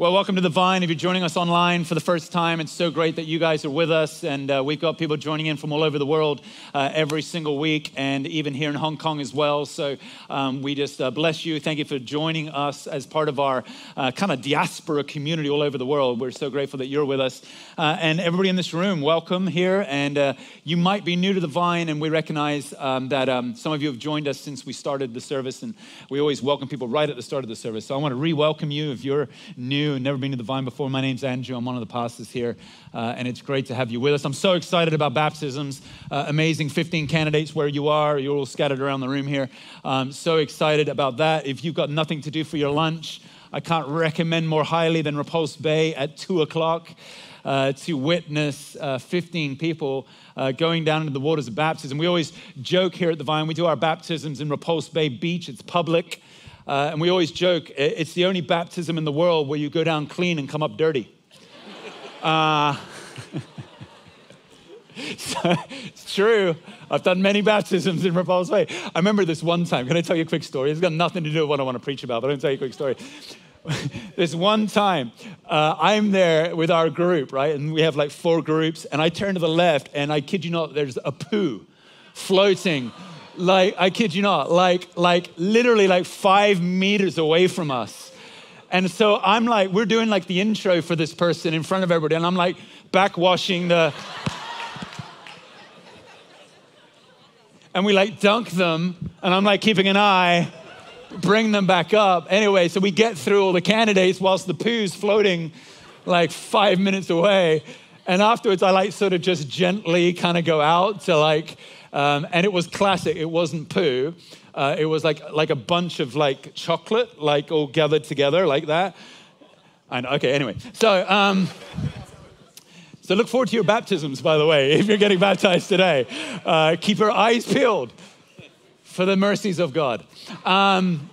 Well, welcome to the Vine. If you're joining us online for the first time, it's so great that you guys are with us. And uh, we've got people joining in from all over the world uh, every single week, and even here in Hong Kong as well. So um, we just uh, bless you. Thank you for joining us as part of our uh, kind of diaspora community all over the world. We're so grateful that you're with us. Uh, and everybody in this room, welcome here. And uh, you might be new to the Vine, and we recognize um, that um, some of you have joined us since we started the service. And we always welcome people right at the start of the service. So I want to re welcome you if you're new new and never been to the Vine before, my name's Andrew. I'm one of the pastors here, uh, and it's great to have you with us. I'm so excited about baptisms. Uh, amazing 15 candidates where you are. You're all scattered around the room here. Um, so excited about that. If you've got nothing to do for your lunch, I can't recommend more highly than Repulse Bay at 2 o'clock. Uh, to witness uh, 15 people uh, going down into the waters of baptism. We always joke here at the Vine, we do our baptisms in Repulse Bay Beach, it's public. Uh, and we always joke it's the only baptism in the world where you go down clean and come up dirty. Uh, so, it's true. I've done many baptisms in Repulse Bay. I remember this one time. Can I tell you a quick story? It's got nothing to do with what I want to preach about, but I'm going to tell you a quick story. this one time, uh, I'm there with our group, right? And we have like four groups. And I turn to the left, and I kid you not, there's a poo floating like I kid you not, like like literally like five meters away from us. And so I'm like, we're doing like the intro for this person in front of everybody, and I'm like backwashing the. and we like dunk them, and I'm like keeping an eye, bring them back up. Anyway, so we get through all the candidates whilst the poo's floating like five minutes away. And afterwards, I like sort of just gently kind of go out to like um, and it was classic. It wasn't poo. Uh, it was like, like a bunch of like chocolate, like all gathered together like that. And okay, anyway. So, um, so look forward to your baptisms, by the way, if you're getting baptized today. Uh, keep your eyes peeled for the mercies of God. Um,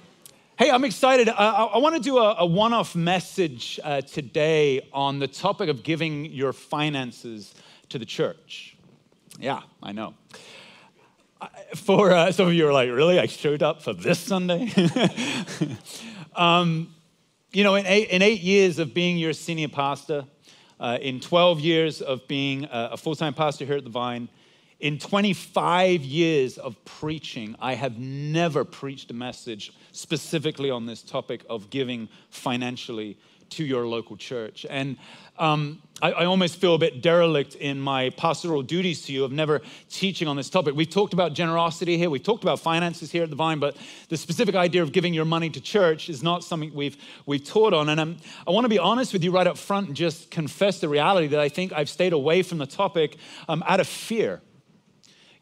hey, I'm excited. I, I want to do a, a one off message uh, today on the topic of giving your finances to the church. Yeah, I know for uh, some of you are like, really? I showed up for this Sunday? um, you know, in eight, in eight, years of being your senior pastor, uh, in 12 years of being a, a full time pastor here at the Vine, in 25 years of preaching, I have never preached a message specifically on this topic of giving financially to your local church. And um, I, I, almost feel a bit derelict in my pastoral duties to you of never teaching on this topic. We've talked about generosity here, we've talked about finances here at the Vine, but the specific idea of giving your money to church is not something we've, we've taught on. And I'm, I want to be honest with you right up front and just confess the reality that I think I've stayed away from the topic um, out of fear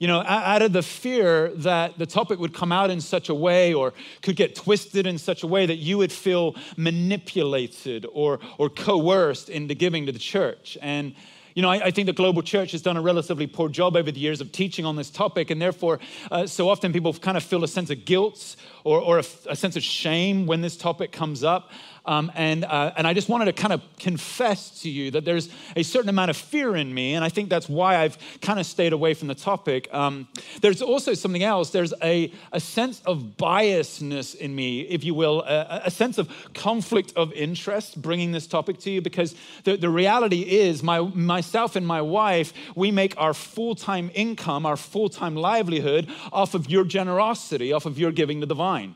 you know, out of the fear that the topic would come out in such a way or could get twisted in such a way that you would feel manipulated or, or coerced into giving to the church. And you know, I, I, think the global church has done a relatively poor job over the years of teaching on this topic, and therefore, uh, so often people kind of feel a sense of guilt or, or a, a sense of shame when this topic comes up. Um, and, uh, and I just wanted to kind of confess to you that there's a certain amount of fear in me, and I think that's why I've kind of stayed away from the topic. Um, there's also something else. There's a, a sense of biasness in me, if you will, a, a sense of conflict of interest bringing this topic to you, because the, the reality is, my, myself and my wife, we make our full time income, our full time livelihood off of your generosity, off of your giving to the Vine.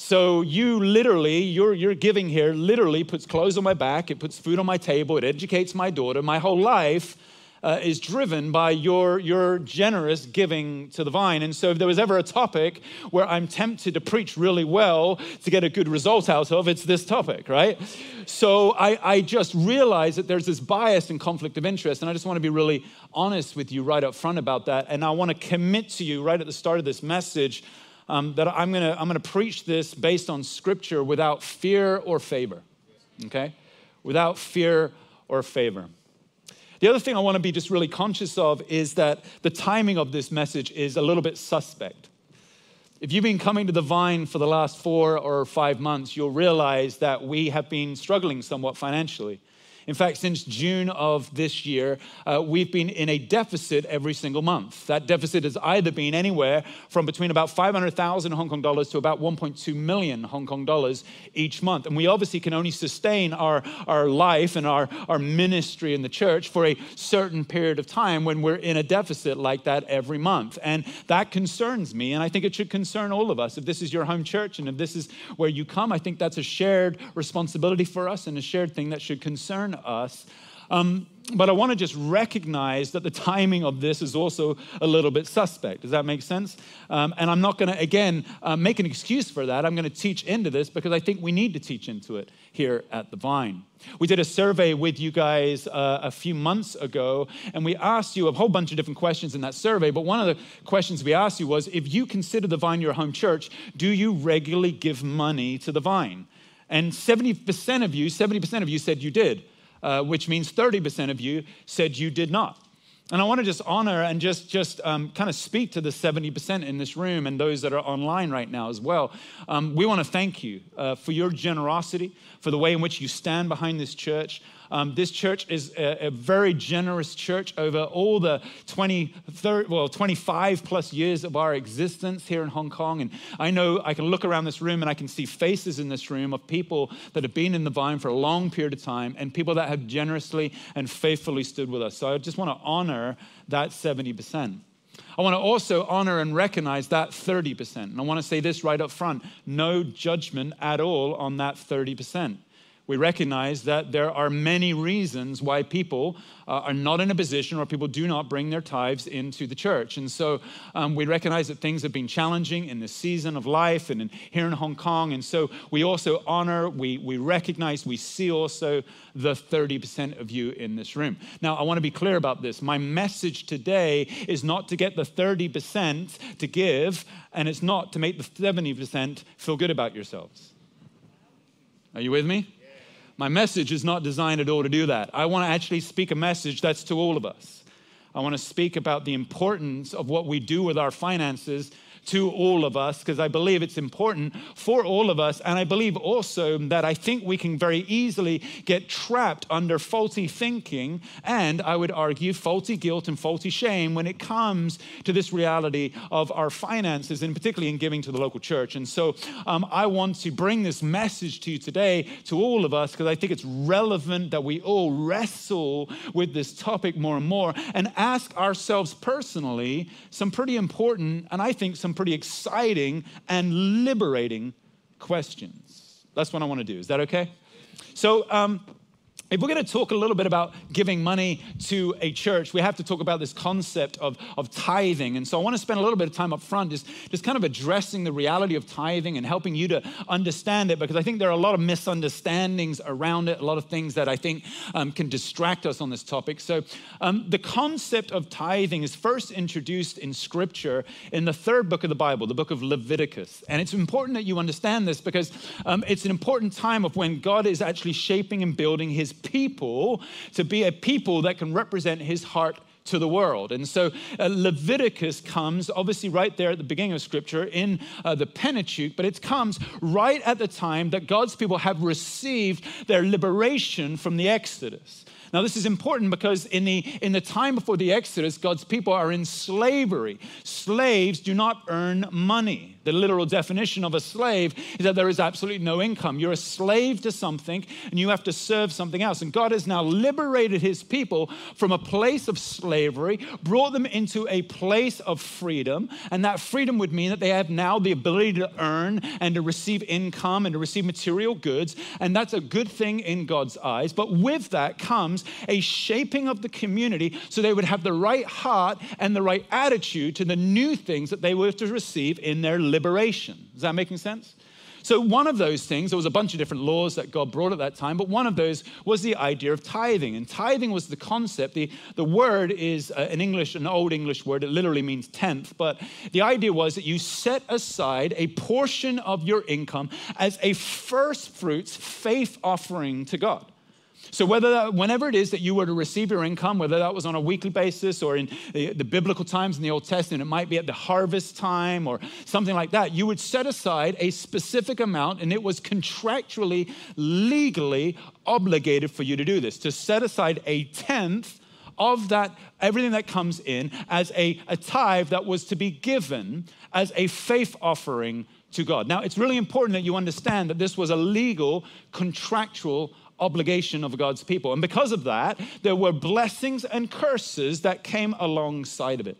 So you literally, your, your giving here literally puts clothes on my back, it puts food on my table, it educates my daughter. My whole life uh, is driven by your, your generous giving to the vine. And so if there was ever a topic where I'm tempted to preach really well to get a good result out of, it's this topic, right? So I, I just realize that there's this bias and conflict of interest. And I just want to be really honest with you right up front about that. And I want to commit to you right at the start of this message um, that I'm gonna, I'm gonna preach this based on scripture without fear or favor, okay? Without fear or favor. The other thing I wanna be just really conscious of is that the timing of this message is a little bit suspect. If you've been coming to the vine for the last four or five months, you'll realize that we have been struggling somewhat financially. In fact, since June of this year, uh, we've been in a deficit every single month. That deficit has either been anywhere from between about 500,000 Hong Kong dollars to about 1.2 million Hong Kong dollars each month. And we obviously can only sustain our, our life and our, our ministry in the church for a certain period of time when we're in a deficit like that every month. And that concerns me, and I think it should concern all of us. If this is your home church and if this is where you come, I think that's a shared responsibility for us and a shared thing that should concern us. Um, but I want to just recognize that the timing of this is also a little bit suspect. Does that make sense? Um, and I'm not going to, again, uh, make an excuse for that. I'm going to teach into this because I think we need to teach into it here at the Vine. We did a survey with you guys uh, a few months ago, and we asked you a whole bunch of different questions in that survey. But one of the questions we asked you was if you consider the Vine your home church, do you regularly give money to the Vine? And 70% of you, 70% of you said you did uh, which means 30% of you said you did not. And I want to just honor and just, just um, kind of speak to the 70% in this room and those that are online right now as well. Um, we want to thank you uh, for your generosity, for the way in which you stand behind this church. Um, this church is a, a, very generous church over all the 20, 30, well, 25 plus years of our existence here in Hong Kong. And I know I can look around this room and I can see faces in this room of people that have been in the vine for a long period of time and people that have generously and faithfully stood with us. So I just want to honor that 70%. I want to also honor and recognize that 30%. And I want to say this right up front no judgment at all on that 30% we recognize that there are many reasons why people uh, are not in a position or people do not bring their tithes into the church. And so um, we recognize that things have been challenging in this season of life and in, here in Hong Kong. And so we also honor, we, we recognize, we see also the 30% of you in this room. Now, I want to be clear about this. My message today is not to get the 30% to give, and it's not to make the 70% feel good about yourselves. Are you with me? My message is not designed at all to do that. I want to actually speak a message that's to all of us. I want to speak about the importance of what we do with our finances to all of us because I believe it's important for all of us. And I believe also that I think we can very easily get trapped under faulty thinking and I would argue faulty guilt and faulty shame when it comes to this reality of our finances and particularly in giving to the local church. And so um, I want to bring this message to you today to all of us because I think it's relevant that we all wrestle with this topic more and more and ask ourselves personally some pretty important and I think some pretty exciting and liberating questions. That's what I want to do. Is that okay? So, um, if we're going to talk a little bit about giving money to a church, we have to talk about this concept of, of tithing. And so I want to spend a little bit of time up front just, just kind of addressing the reality of tithing and helping you to understand it because I think there are a lot of misunderstandings around it, a lot of things that I think um, can distract us on this topic. So um, the concept of tithing is first introduced in Scripture in the third book of the Bible, the book of Leviticus. And it's important that you understand this because um, it's an important time of when God is actually shaping and building his people to be a people that can represent his heart to the world. And so uh, Leviticus comes obviously right there at the beginning of scripture in uh, the Pentateuch, but it comes right at the time that God's people have received their liberation from the Exodus. Now, this is important because in the, in the time before the Exodus, God's people are in slavery. Slaves do not earn money. The literal definition of a slave is that there is absolutely no income. You're a slave to something and you have to serve something else. And God has now liberated his people from a place of slavery, brought them into a place of freedom. And that freedom would mean that they have now the ability to earn and to receive income and to receive material goods. And that's a good thing in God's eyes. But with that comes a shaping of the community so they would have the right heart and the right attitude to the new things that they were to receive in their liberation. Is that making sense? So, one of those things, there was a bunch of different laws that God brought at that time, but one of those was the idea of tithing. And tithing was the concept. The, the word is uh, an English, an old English word. It literally means tenth. But the idea was that you set aside a portion of your income as a first fruits faith offering to God. So, whether that, whenever it is that you were to receive your income, whether that was on a weekly basis or in the, the, biblical times in the Old Testament, it might be at the harvest time or something like that, you would set aside a specific amount and it was contractually, legally obligated for you to do this, to set aside a tenth of that, everything that comes in, as a, a tithe that was to be given as a faith offering to God. Now, it's really important that you understand that this was a legal, contractual obligation of God's people. And because of that, there were blessings and curses that came alongside of it.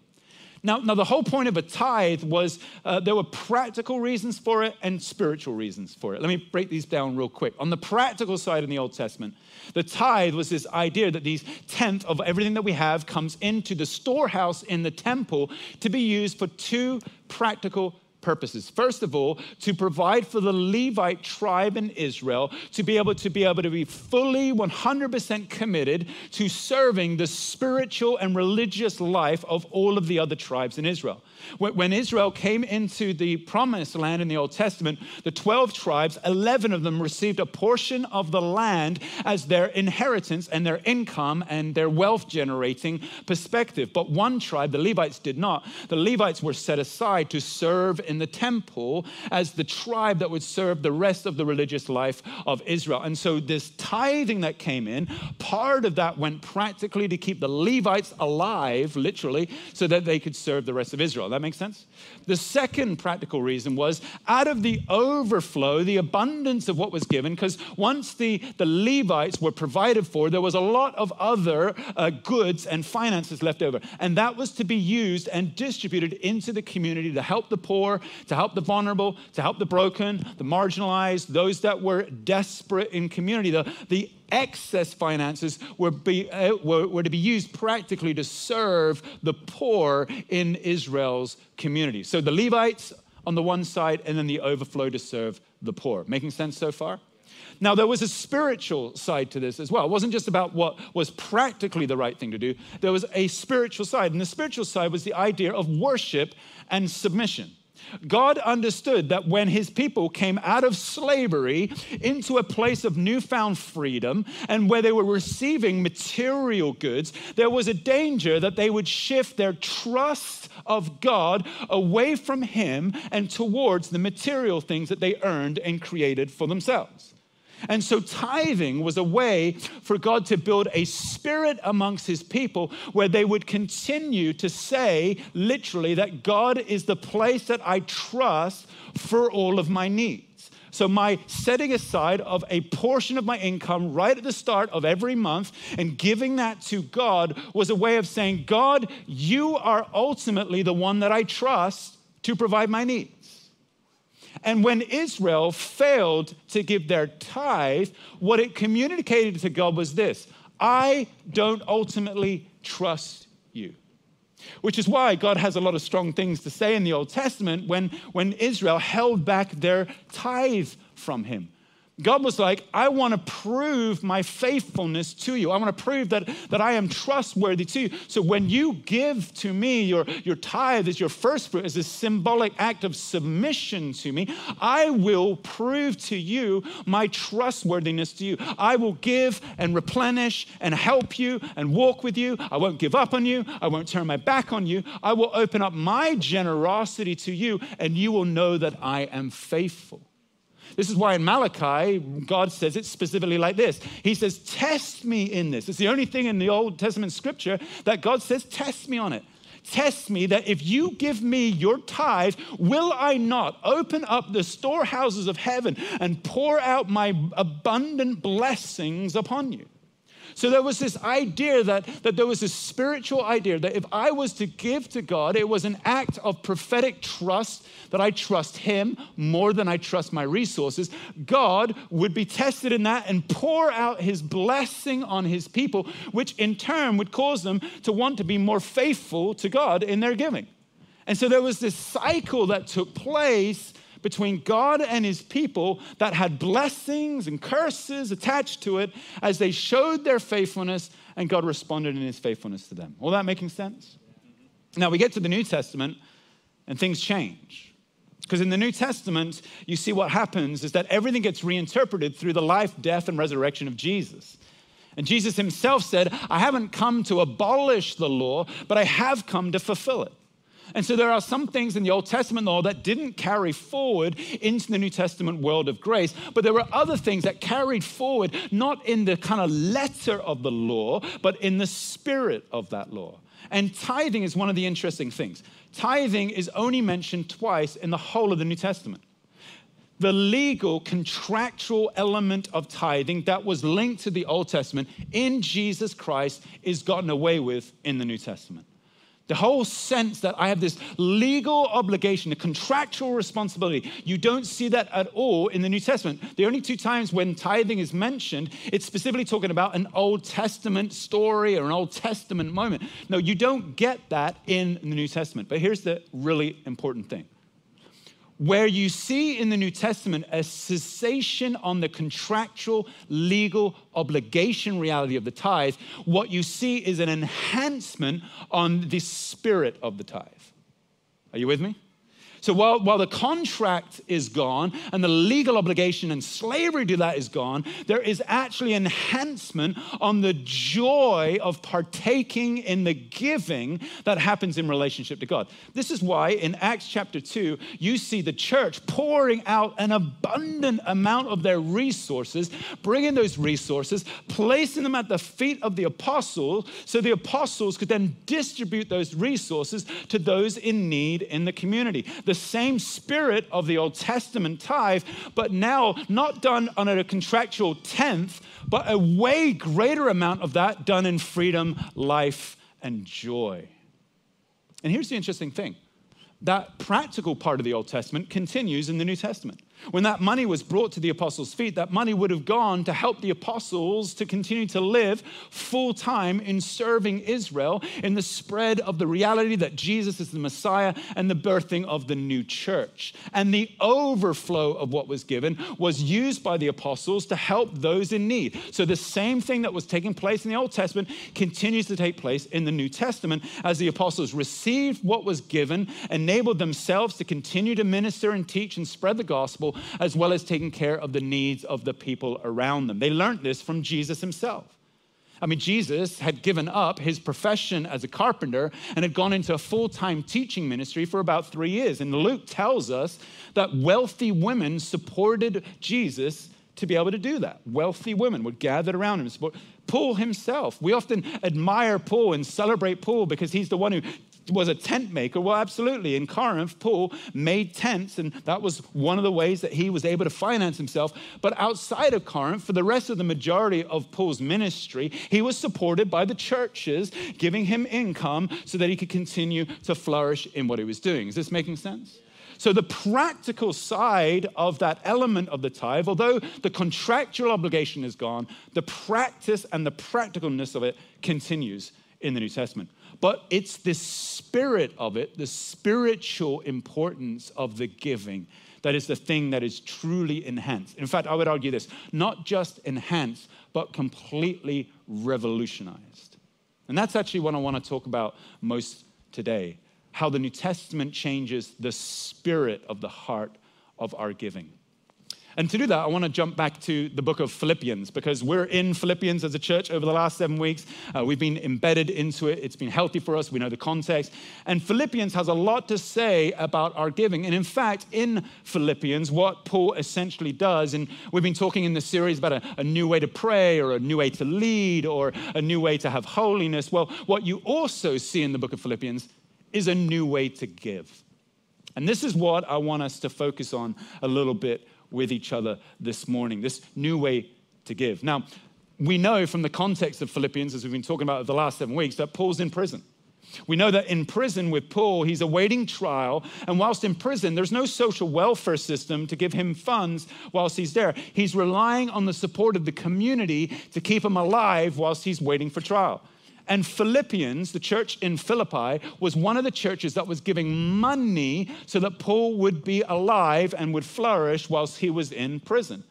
Now, now the whole point of a tithe was uh, there were practical reasons for it and spiritual reasons for it. Let me break these down real quick. On the practical side in the Old Testament, the tithe was this idea that these tenth of everything that we have comes into the storehouse in the temple to be used for two practical purposes. First of all, to provide for the Levite tribe in Israel to be able to be able to be fully 100% committed to serving the spiritual and religious life of all of the other tribes in Israel. When Israel came into the promised land in the Old Testament, the 12 tribes, 11 of them received a portion of the land as their inheritance and their income and their wealth generating perspective. But one tribe, the Levites, did not. The Levites were set aside to serve in the temple as the tribe that would serve the rest of the religious life of Israel. And so, this tithing that came in, part of that went practically to keep the Levites alive, literally, so that they could serve the rest of Israel. That makes sense? The second practical reason was out of the overflow, the abundance of what was given, because once the, the Levites were provided for, there was a lot of other uh, goods and finances left over. And that was to be used and distributed into the community to help the poor, to help the vulnerable, to help the broken, the marginalized, those that were desperate in community. The, the excess finances were, be, uh, were, were, to be used practically to serve the poor in Israel's community. So the Levites on the one side, and then the overflow to serve the poor. Making sense so far? Now, there was a spiritual side to this as well. It wasn't just about what was practically the right thing to do, there was a spiritual side. And the spiritual side was the idea of worship and submission. God understood that when his people came out of slavery into a place of newfound freedom and where they were receiving material goods, there was a danger that they would shift their trust of God away from him and towards the material things that they earned and created for themselves. And so tithing was a way for God to build a spirit amongst his people where they would continue to say, literally, that God is the place that I trust for all of my needs. So, my setting aside of a portion of my income right at the start of every month and giving that to God was a way of saying, God, you are ultimately the one that I trust to provide my needs. And when Israel failed to give their tithe, what it communicated to God was this I don't ultimately trust you. Which is why God has a lot of strong things to say in the Old Testament when, when Israel held back their tithe from him. God was like, I want to prove my faithfulness to you. I want to prove that, that I am trustworthy to you. So when you give to me your, your tithe as your first fruit, as a symbolic act of submission to me, I will prove to you my trustworthiness to you. I will give and replenish and help you and walk with you. I won't give up on you. I won't turn my back on you. I will open up my generosity to you, and you will know that I am faithful. This is why in Malachi, God says it specifically like this He says, Test me in this. It's the only thing in the Old Testament scripture that God says, Test me on it. Test me that if you give me your tithe, will I not open up the storehouses of heaven and pour out my abundant blessings upon you? So there was this idea that, that there was this spiritual idea that if I was to give to God, it was an act of prophetic trust that I trust Him more than I trust my resources. God would be tested in that and pour out His blessing on His people, which in turn would cause them to want to be more faithful to God in their giving. And so there was this cycle that took place between God and his people that had blessings and curses attached to it as they showed their faithfulness and God responded in his faithfulness to them. All that making sense? Now we get to the New Testament and things change. Because in the New Testament, you see what happens is that everything gets reinterpreted through the life, death, and resurrection of Jesus. And Jesus himself said, I haven't come to abolish the law, but I have come to fulfill it. And so there are some things in the Old Testament law that didn't carry forward into the New Testament world of grace, but there were other things that carried forward, not in the kind of letter of the law, but in the spirit of that law. And tithing is one of the interesting things. Tithing is only mentioned twice in the whole of the New Testament. The legal, contractual element of tithing that was linked to the Old Testament in Jesus Christ is gotten away with in the New Testament. The whole sense that I have this legal obligation, a contractual responsibility, you don't see that at all in the New Testament. The only two times when tithing is mentioned, it's specifically talking about an Old Testament story or an Old Testament moment. No, you don't get that in the New Testament. But here's the really important thing where you see in the New Testament a cessation on the contractual, legal obligation reality of the tithe, what you see is an enhancement on the spirit of the tithe. Are you with me? So while, while the contract is gone and the legal obligation and slavery to that is gone, there is actually enhancement on the joy of partaking in the giving that happens in relationship to God. This is why in Acts chapter 2, you see the church pouring out an abundant amount of their resources, bringing those resources, placing them at the feet of the apostles, so the apostles could then distribute those resources to those in need in the community the same spirit of the Old Testament tithe, but now not done on a contractual tenth, but a way greater amount of that done in freedom, life, and joy. And here's the interesting thing that practical part of the Old Testament continues in the New Testament. When that money was brought to the apostles' feet, that money would have gone to help the apostles to continue to live full time in serving Israel in the spread of the reality that Jesus is the Messiah and the birthing of the new church. And the overflow of what was given was used by the apostles to help those in need. So the same thing that was taking place in the Old Testament continues to take place in the New Testament as the apostles received what was given, enabled themselves to continue to minister and teach and spread the gospel as well as taking care of the needs of the people around them. They learned this from Jesus himself. I mean, Jesus had given up his profession as a carpenter and had gone into a full time teaching ministry for about three years. And Luke tells us that wealthy women supported Jesus to be able to do that. Wealthy women would gather around him. Support. Paul himself, we often admire Paul and celebrate Paul because he's the one who was a tent maker? Well, absolutely. In Corinth, Paul made tents, and that was one of the ways that he was able to finance himself. But outside of Corinth, for the rest of the majority of Paul's ministry, he was supported by the churches, giving him income so that he could continue to flourish in what he was doing. Is this making sense? So, the practical side of that element of the tithe, although the contractual obligation is gone, the practice and the practicalness of it continues in the New Testament. But it's the spirit of it, the spiritual importance of the giving, that is the thing that is truly enhanced. In fact, I would argue this not just enhanced, but completely revolutionized. And that's actually what I want to talk about most today how the New Testament changes the spirit of the heart of our giving. And to do that, I want to jump back to the book of Philippians because we're in Philippians as a church over the last seven weeks. Uh, we've been embedded into it. It's been healthy for us. We know the context. And Philippians has a lot to say about our giving. And in fact, in Philippians, what Paul essentially does, and we've been talking in this series about a, a new way to pray or a new way to lead or a new way to have holiness. Well, what you also see in the book of Philippians is a new way to give. And this is what I want us to focus on a little bit with each other this morning, this new way to give. Now, we know from the context of Philippians, as we've been talking about the last seven weeks, that Paul's in prison. We know that in prison with Paul, he's awaiting trial. And whilst in prison, there's no social welfare system to give him funds whilst he's there. He's relying on the support of the community to keep him alive whilst he's waiting for trial. And Philippians, the church in Philippi, was one of the churches that was giving money so that Paul would be alive and would flourish whilst he was in prison.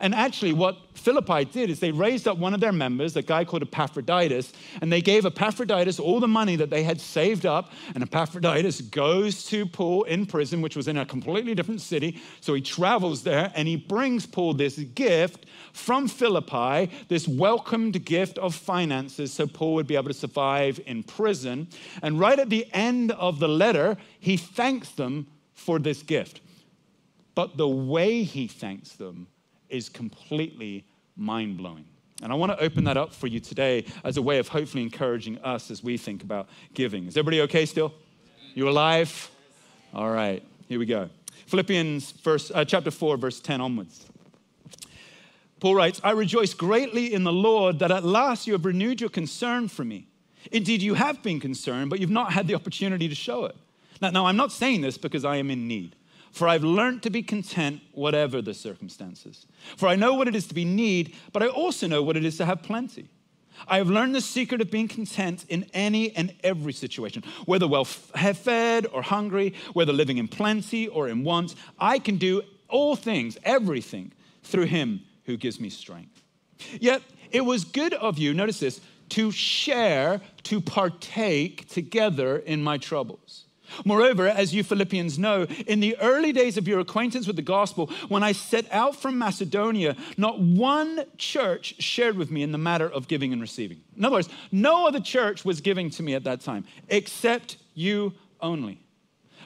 And actually, what Philippi did is they raised up one of their members, a guy called Epaphroditus, and they gave Epaphroditus all the money that they had saved up. And Epaphroditus goes to Paul in prison, which was in a completely different city. So he travels there and he brings Paul this gift from Philippi, this welcomed gift of finances, so Paul would be able to survive in prison. And right at the end of the letter, he thanks them for this gift. But the way he thanks them is completely mind blowing. And I want to open that up for you today as a way of hopefully encouraging us as we think about giving. Is everybody okay still? You alive? All right, here we go. Philippians verse, uh, chapter 4, verse 10 onwards. Paul writes, I rejoice greatly in the Lord that at last you have renewed your concern for me. Indeed, you have been concerned, but you've not had the opportunity to show it. Now, now I'm not saying this because I am in need. For I've learned to be content whatever the circumstances. For I know what it is to be need, but I also know what it is to have plenty. I have learned the secret of being content in any and every situation, whether well fed or hungry, whether living in plenty or in want. I can do all things, everything, through him who gives me strength. Yet it was good of you, notice this, to share, to partake together in my troubles. Moreover, as you Philippians know, in the early days of your acquaintance with the gospel, when I set out from Macedonia, not one church shared with me in the matter of giving and receiving. In other words, no other church was giving to me at that time, except you only.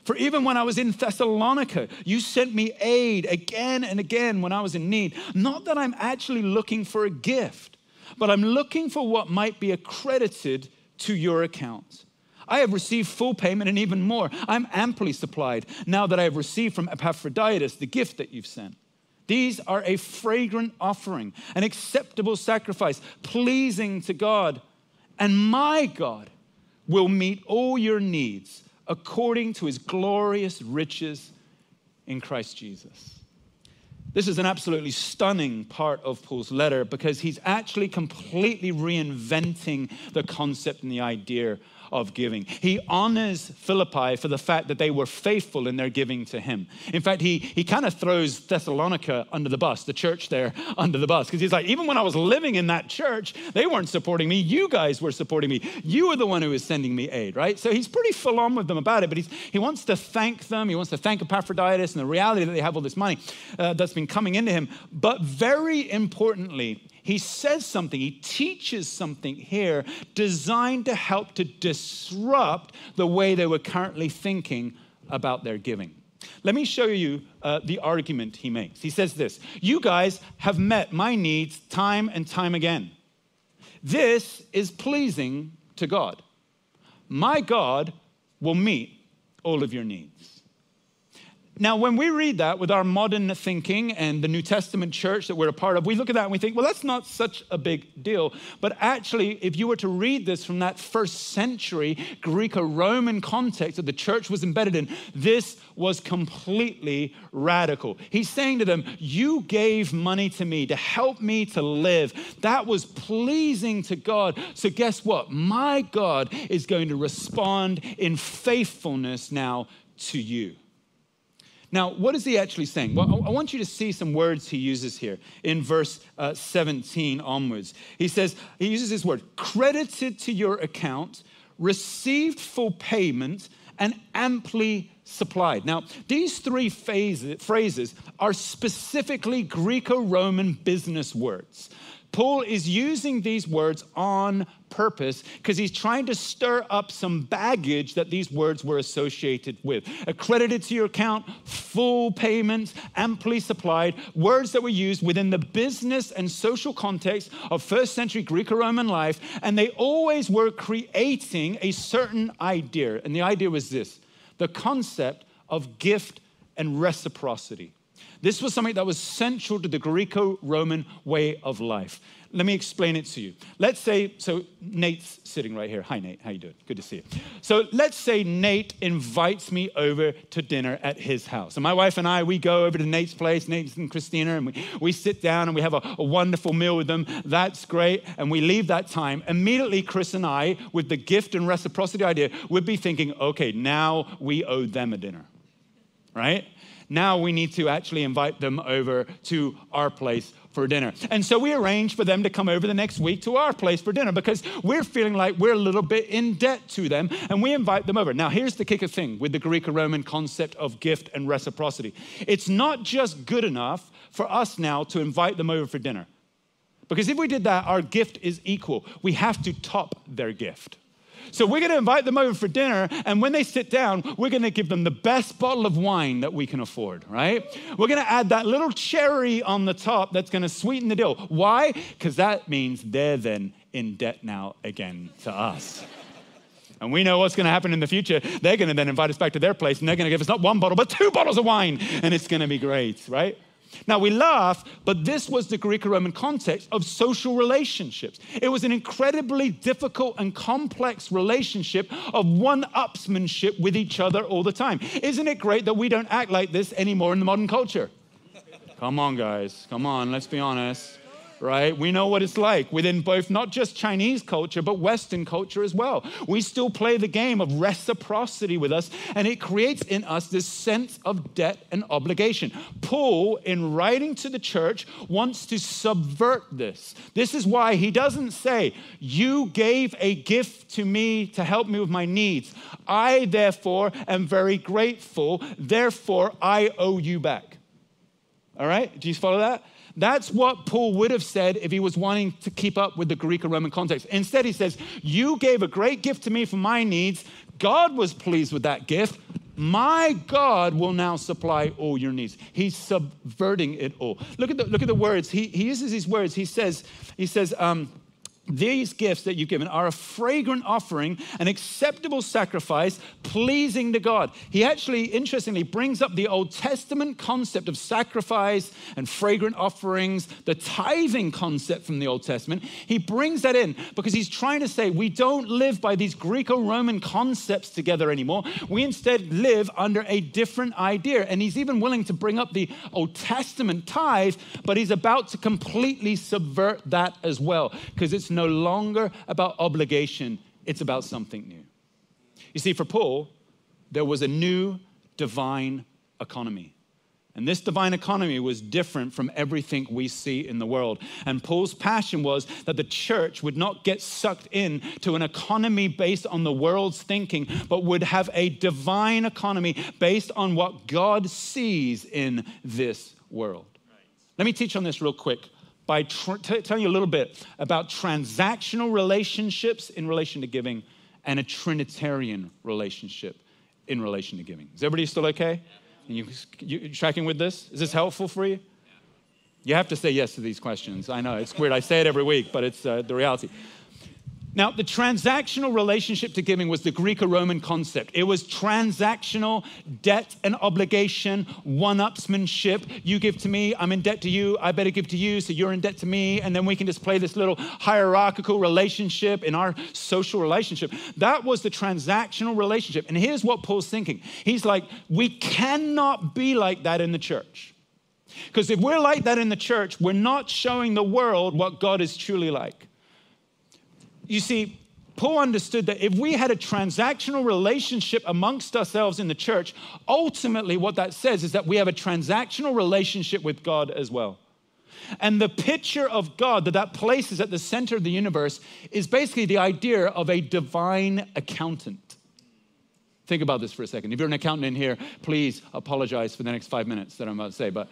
For even when I was in Thessalonica, you sent me aid again and again when I was in need. Not that I'm actually looking for a gift, but I'm looking for what might be accredited to your account. I have received full payment and even more. I'm amply supplied now that I have received from Epaphroditus the gift that you've sent. These are a fragrant offering, an acceptable sacrifice, pleasing to God. And my God will meet all your needs according to his glorious riches in Christ Jesus. This is an absolutely stunning part of Paul's letter because he's actually completely reinventing the concept and the idea of giving. He honors Philippi for the fact that they were faithful in their giving to him. In fact, he, he kind of throws Thessalonica under the bus, the church there under the bus, because he's like, even when I was living in that church, they weren't supporting me. You guys were supporting me. You were the one who was sending me aid, right? So he's pretty full on with them about it, but he's, he wants to thank them. He wants to thank Epaphroditus and the reality that they have all this money uh, that's been coming into him. But very importantly, he says something, he teaches something here designed to help to disrupt the way they were currently thinking about their giving. Let me show you uh, the argument he makes. He says this You guys have met my needs time and time again. This is pleasing to God. My God will meet all of your needs. Now, when we read that with our modern thinking and the New Testament church that we're a part of, we look at that and we think, well, that's not such a big deal. But actually, if you were to read this from that first century Greco Roman context that the church was embedded in, this was completely radical. He's saying to them, You gave money to me to help me to live. That was pleasing to God. So, guess what? My God is going to respond in faithfulness now to you. Now, what is he actually saying? Well, I want you to see some words he uses here in verse uh, 17 onwards. He says, he uses this word credited to your account, received full payment, and amply supplied. Now, these three phrases are specifically Greco Roman business words. Paul is using these words on purpose because he's trying to stir up some baggage that these words were associated with. Accredited to your account, full payments, amply supplied, words that were used within the business and social context of first century Greco Roman life, and they always were creating a certain idea. And the idea was this the concept of gift and reciprocity. This was something that was central to the Greco Roman way of life. Let me explain it to you. Let's say, so Nate's sitting right here. Hi, Nate. How you doing? Good to see you. So let's say Nate invites me over to dinner at his house. And my wife and I, we go over to Nate's place, Nate and Christina, and we, we sit down and we have a, a wonderful meal with them. That's great. And we leave that time. Immediately, Chris and I, with the gift and reciprocity idea, would be thinking, okay, now we owe them a dinner, right? Now we need to actually invite them over to our place for dinner. And so we arranged for them to come over the next week to our place for dinner because we're feeling like we're a little bit in debt to them and we invite them over. Now, here's the kicker thing with the Greek Roman concept of gift and reciprocity it's not just good enough for us now to invite them over for dinner. Because if we did that, our gift is equal. We have to top their gift. So we're going to invite them over for dinner, and when they sit down, we're going to give them the best bottle of wine that we can afford, right? We're going to add that little cherry on the top that's going to sweeten the deal. Why? Because that means they're then in debt now again to us. And we know what's going to happen in the future. They're going to then invite us back to their place, and they're going to give us not one bottle, but two bottles of wine, and it's going to be great, right? Now we laugh, but this was the Greek Roman context of social relationships. It was an incredibly difficult and complex relationship of one upsmanship with each other all the time. Isn't it great that we don't act like this anymore in the modern culture? Come on, guys. Come on, let's be honest right? We know what it's like within both not just Chinese culture, but Western culture as well. We still play the game of reciprocity with us, and it creates in us this sense of debt and obligation. Paul, in writing to the church, wants to subvert this. This is why he doesn't say, You gave a gift to me to help me with my needs. I, therefore, am very grateful. Therefore, I owe you back. All right? Do you follow that? That's what Paul would have said if he was wanting to keep up with the Greek or Roman context. Instead, he says, You gave a great gift to me for my needs. God was pleased with that gift. My God will now supply all your needs. He's subverting it all. Look at the, look at the words. He, he uses these words. He says, he says, um, these gifts that you've given are a fragrant offering, an acceptable sacrifice, pleasing to God. He actually, interestingly, brings up the Old Testament concept of sacrifice and fragrant offerings, the tithing concept from the Old Testament. He brings that in because he's trying to say we don't live by these Greco Roman concepts together anymore. We instead live under a different idea. And he's even willing to bring up the Old Testament tithe, but he's about to completely subvert that as well because it's no longer about obligation, it's about something new. You see, for Paul, there was a new divine economy. And this divine economy was different from everything we see in the world. And Paul's passion was that the church would not get sucked in to an economy based on the world's thinking, but would have a divine economy based on what God sees in this world. Let me teach on this real quick by tr- t- telling you a little bit about transactional relationships in relation to giving and a Trinitarian relationship in relation to giving. Is everybody still okay? You, you tracking with this? Is this helpful for you? You have to say yes to these questions. I know it's weird. I say it every week, but it's uh, the reality. Now, the transactional relationship to giving was the Greco Roman concept. It was transactional debt and obligation, one upsmanship. You give to me, I'm in debt to you, I better give to you, so you're in debt to me. And then we can just play this little hierarchical relationship in our social relationship. That was the transactional relationship. And here's what Paul's thinking He's like, we cannot be like that in the church. Because if we're like that in the church, we're not showing the world what God is truly like. You see, Paul understood that if we had a transactional relationship amongst ourselves in the church, ultimately what that says is that we have a transactional relationship with God as well. And the picture of God that that places at the center of the universe is basically the idea of a divine accountant. Think about this for a second. If you're an accountant in here, please apologize for the next five minutes that I'm about to say. But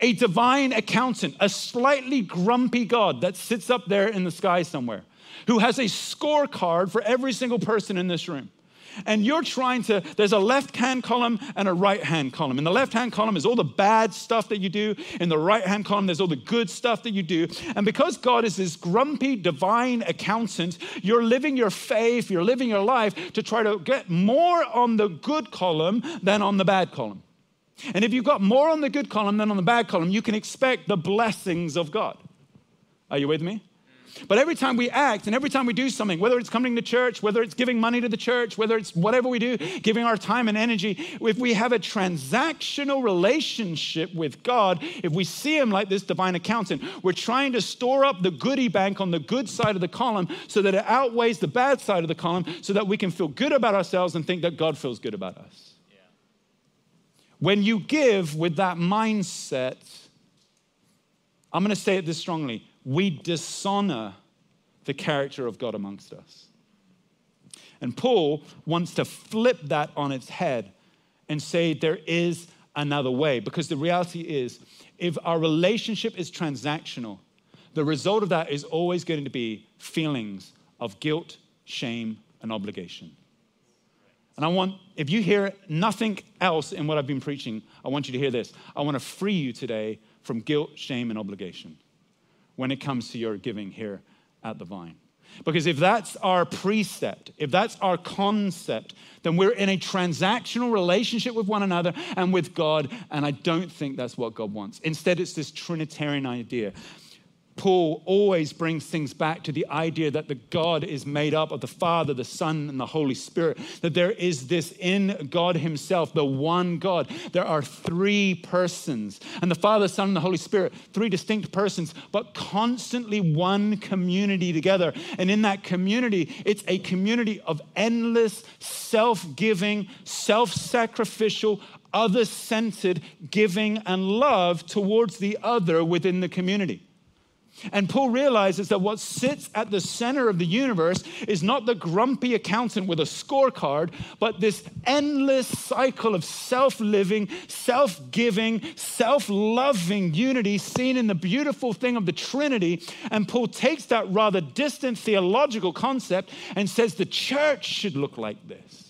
a divine accountant, a slightly grumpy God that sits up there in the sky somewhere who has a scorecard for every single person in this room. And you're trying to, there's a left hand column and a right hand column. In the left hand column is all the bad stuff that you do. In the right hand column, there's all the good stuff that you do. And because God is this grumpy divine accountant, you're living your faith, you're living your life to try to get more on the good column than on the bad column. And if you've got more on the good column than on the bad column, you can expect the blessings of God. Are you with me? But every time we act and every time we do something, whether it's coming to church, whether it's giving money to the church, whether it's whatever we do, giving our time and energy, if we have a transactional relationship with God, if we see Him like this divine accountant, we're trying to store up the goodie bank on the good side of the column so that it outweighs the bad side of the column so that we can feel good about ourselves and think that God feels good about us. When you give with that mindset, I'm going to say it this strongly we dishonor the character of God amongst us. And Paul wants to flip that on its head and say there is another way. Because the reality is, if our relationship is transactional, the result of that is always going to be feelings of guilt, shame, and obligation. And I want, if you hear nothing else in what I've been preaching, I want you to hear this. I want to free you today from guilt, shame, and obligation when it comes to your giving here at the vine. Because if that's our precept, if that's our concept, then we're in a transactional relationship with one another and with God, and I don't think that's what God wants. Instead, it's this Trinitarian idea. Paul always brings things back to the idea that the God is made up of the Father, the Son, and the Holy Spirit. That there is this in God Himself, the one God. There are three persons, and the Father, the Son, and the Holy Spirit, three distinct persons, but constantly one community together. And in that community, it's a community of endless, self giving, self sacrificial, other centered giving and love towards the other within the community. And Paul realizes that what sits at the center of the universe is not the grumpy accountant with a scorecard, but this endless cycle of self living, self giving, self loving unity seen in the beautiful thing of the Trinity. And Paul takes that rather distant theological concept and says the church should look like this.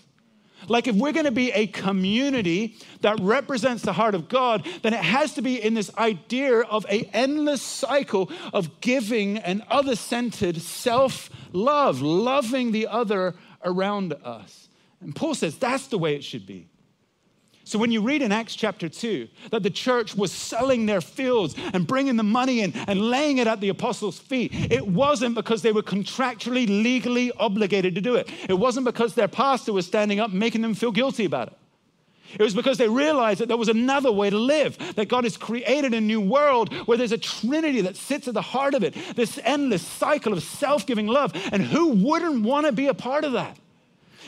Like, if we're going to be a community that represents the heart of God, then it has to be in this idea of a endless cycle of giving and other centered self love, loving the other around us. And Paul says that's the way it should be. So when you read in Acts chapter 2 that the church was selling their fields and bringing the money in and laying it at the apostles' feet, it wasn't because they were contractually, legally obligated to do it. It wasn't because their pastor was standing up making them feel guilty about it. It was because they realized that there was another way to live, that God has created a new world where there's a trinity that sits at the heart of it, this endless cycle of self giving love. And who wouldn't want to be a part of that?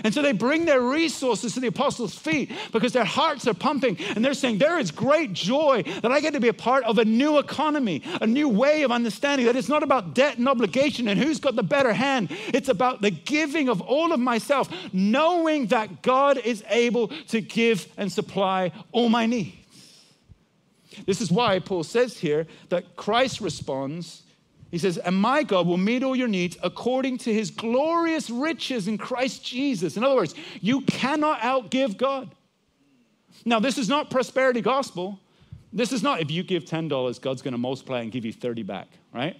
And so they bring their resources to the apostles' feet because their hearts are pumping and they're saying, There is great joy that I get to be a part of a new economy, a new way of understanding that it's not about debt and obligation and who's got the better hand. It's about the giving of all of myself, knowing that God is able to give and supply all my needs. This is why Paul says here that Christ responds he says, And my God will meet all your needs according to his glorious riches in Christ Jesus. In other words, you cannot outgive God. Now, this is not prosperity gospel. This is not if you give $10, God's going to multiply and give you 30 back, right?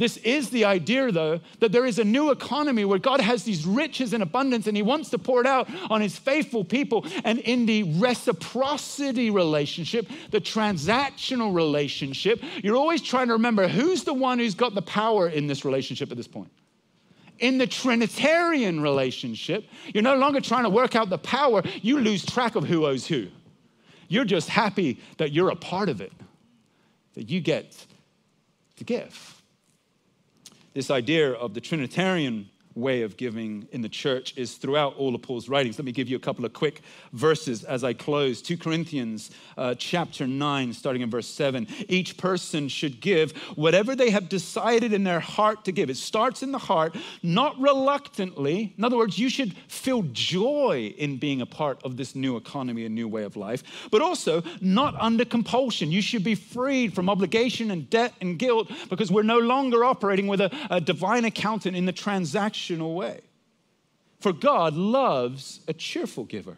This is the idea, though, that there is a new economy where God has these riches in abundance and He wants to pour it out on His faithful people. And in the reciprocity relationship, the transactional relationship, you're always trying to remember who's the one who's got the power in this relationship at this point. In the Trinitarian relationship, you're no longer trying to work out the power, you lose track of who owes who. You're just happy that you're a part of it, that you get to give. This idea of the Trinitarian way of giving in the church is throughout all of Paul's writings. Let me give you a couple of quick verses as I close. 2 Corinthians uh, chapter 9, starting in verse 7. Each person should give whatever they have decided in their heart to give. It starts in the heart, not reluctantly. In other words, you should feel joy in being a part of this new economy, a new way of life, but also not under compulsion. You should be freed from obligation and debt and guilt because we're no longer operating with a, a divine accountant in the transaction way. For God loves a cheerful giver.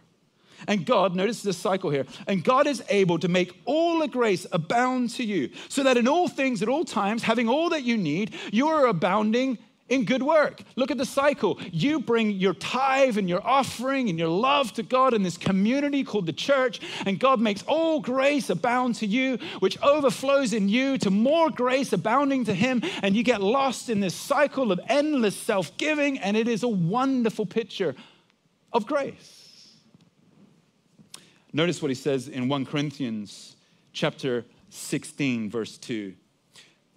And God, notice this cycle here, and God is able to make all the grace abound to you, so that in all things, at all times, having all that you need, you are abounding in good work. Look at the cycle. You bring your tithe and your offering and your love to God in this community called the church, and God makes all grace abound to you, which overflows in you to more grace abounding to Him, and you get lost in this cycle of endless self giving, and it is a wonderful picture of grace. Notice what he says in 1 Corinthians chapter 16 verse 2.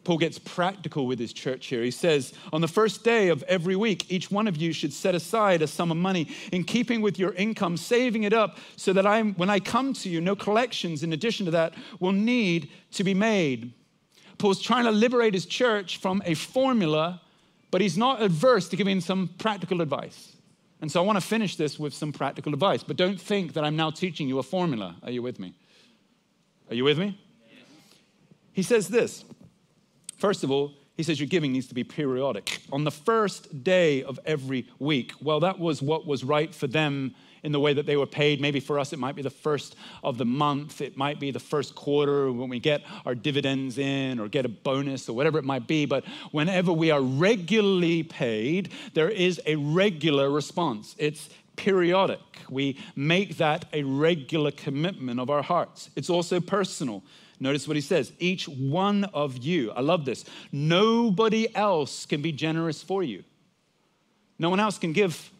Paul gets practical with his church here. He says, On the first day of every week, each one of you should set aside a sum of money in keeping with your income, saving it up so that I'm, when I come to you, no collections in addition to that will need to be made. Paul's trying to liberate his church from a formula, but he's not adverse to giving some practical advice. And so I want to finish this with some practical advice, but don't think that I'm now teaching you a formula. Are you with me? Are you with me? He says this First of all, he says your giving needs to be periodic. On the first day of every week. Well, that was what was right for them in the way that they were paid. Maybe for us, it might be the first of the month, it might be the first quarter when we get our dividends in or get a bonus or whatever it might be. But whenever we are regularly paid, there is a regular response. It's periodic. We make that a regular commitment of our hearts. It's also personal. Notice what he says each one of you, I love this, nobody else can be generous for you. No one else can give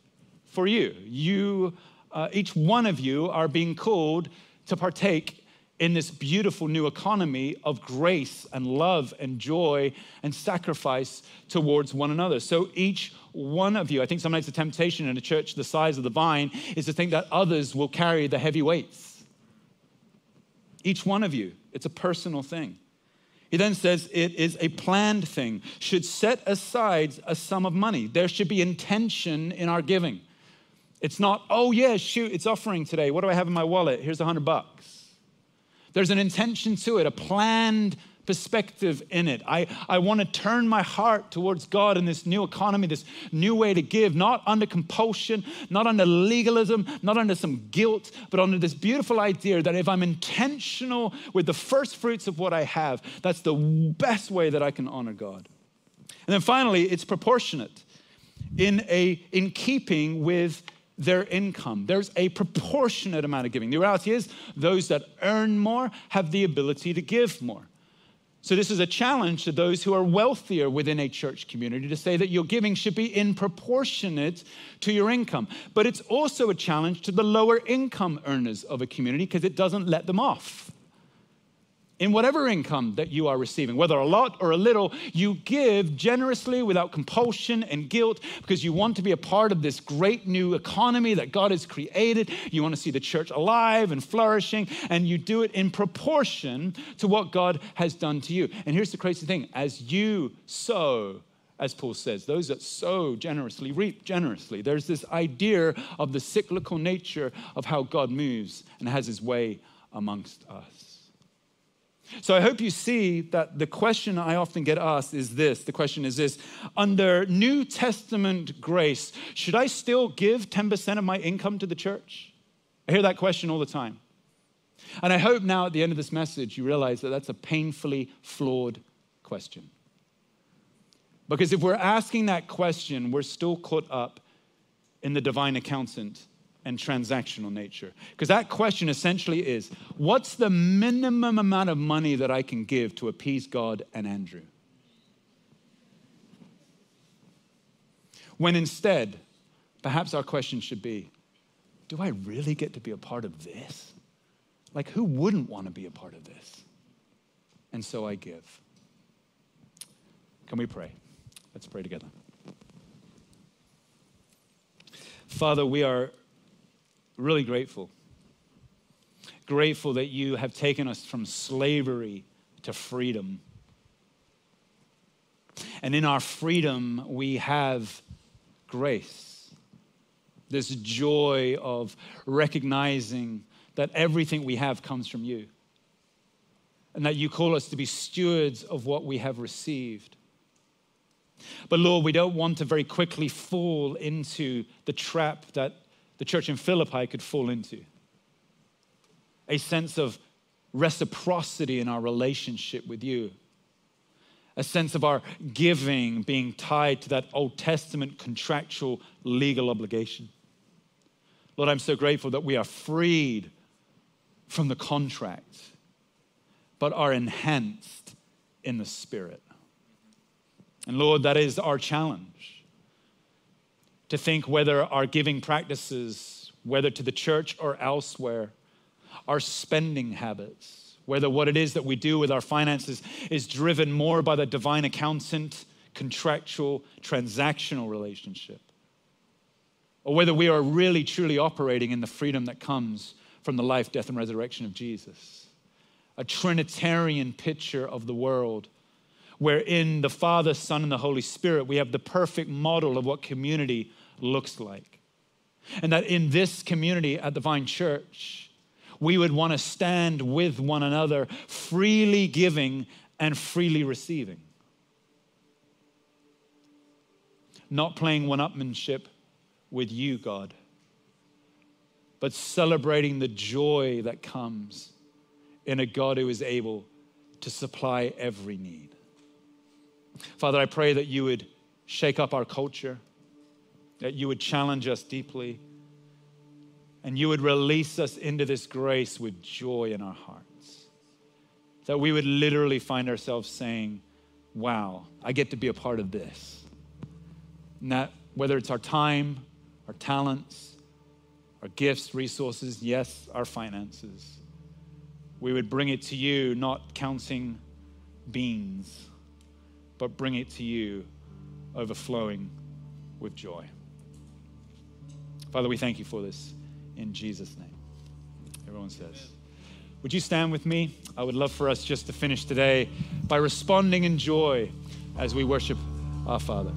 for you. You, uh, each one of you, are being called to partake in this beautiful new economy of grace and love and joy and sacrifice towards one another. So each one of you, I think sometimes the temptation in a church the size of the vine is to think that others will carry the heavy weights. Each one of you it's a personal thing. He then says it is a planned thing, should set aside a sum of money. There should be intention in our giving. It's not, oh, yeah, shoot, it's offering today. What do I have in my wallet? Here's a hundred bucks. There's an intention to it, a planned perspective in it. I, I want to turn my heart towards God in this new economy, this new way to give, not under compulsion, not under legalism, not under some guilt, but under this beautiful idea that if I'm intentional with the first fruits of what I have, that's the best way that I can honor God. And then finally, it's proportionate in, a, in keeping with their income. There's a proportionate amount of giving. The reality is, those that earn more have the ability to give more. So, this is a challenge to those who are wealthier within a church community to say that your giving should be in proportionate to your income. But it's also a challenge to the lower income earners of a community because it doesn't let them off in whatever income that you are receiving, whether a lot or a little, you give generously without compulsion and guilt because you want to be a part of this great new economy that God has created. You want to see the church alive and flourishing, and you do it in proportion to what God has done to you. And here's the crazy thing as you sow, as Paul says, those that sow generously reap generously. There's this idea of the cyclical nature of how God moves and has his way amongst us. So I hope you see that the question I often get asked is this the question is this Under New Testament grace, should I still give 10% of my income to the church? I hear that question all the time. And I hope now at the end of this message, you realize that that's a painfully flawed question. Because if we're asking that question, we're still caught up in the divine accountant and transactional nature. Because that question essentially is what's the minimum amount of money that I can give to appease God and Andrew? When instead, perhaps our question should be do I really get to be a part of this? Like, who wouldn't want to be a part of this? And so I give. Can we pray? Let's pray together. Father, we are really grateful. Grateful that you have taken us from slavery to freedom. And in our freedom, we have grace. This joy of recognizing that everything we have comes from you. And that you call us to be stewards of what we have received. But Lord, we don't want to very quickly fall into the trap that the church in Philippi could fall into a sense of reciprocity in our relationship with you, a sense of our giving being tied to that Old Testament contractual legal obligation. Lord, I'm so grateful that we are freed from the contract, but are enhanced in the Spirit. And Lord, that is our challenge to think whether our giving practices, whether to the church or elsewhere, our spending habits, whether what it is that we do with our finances is driven more by the divine accountant, contractual, transactional relationship, or whether we are really truly operating in the freedom that comes from the life, death, and resurrection of Jesus. A Trinitarian picture of the world where in the Father, Son, and the Holy Spirit, we have the perfect model of what community looks like. And that in this community at the Vine Church, we would want to stand with one another, freely giving and freely receiving. Not playing one upmanship with you, God, but celebrating the joy that comes in a God who is able to supply every need. Father, I pray that you would shake up our culture, that you would challenge us deeply, and you would release us into this grace with joy in our hearts. That we would literally find ourselves saying, Wow, I get to be a part of this. And that whether it's our time, our talents, our gifts, resources, yes, our finances, we would bring it to you, not counting beans but bring it to you overflowing with joy. Father, we thank you for this in Jesus' name. Everyone says. Would you stand with me? I would love for us just to finish today by responding in joy as we worship our Father.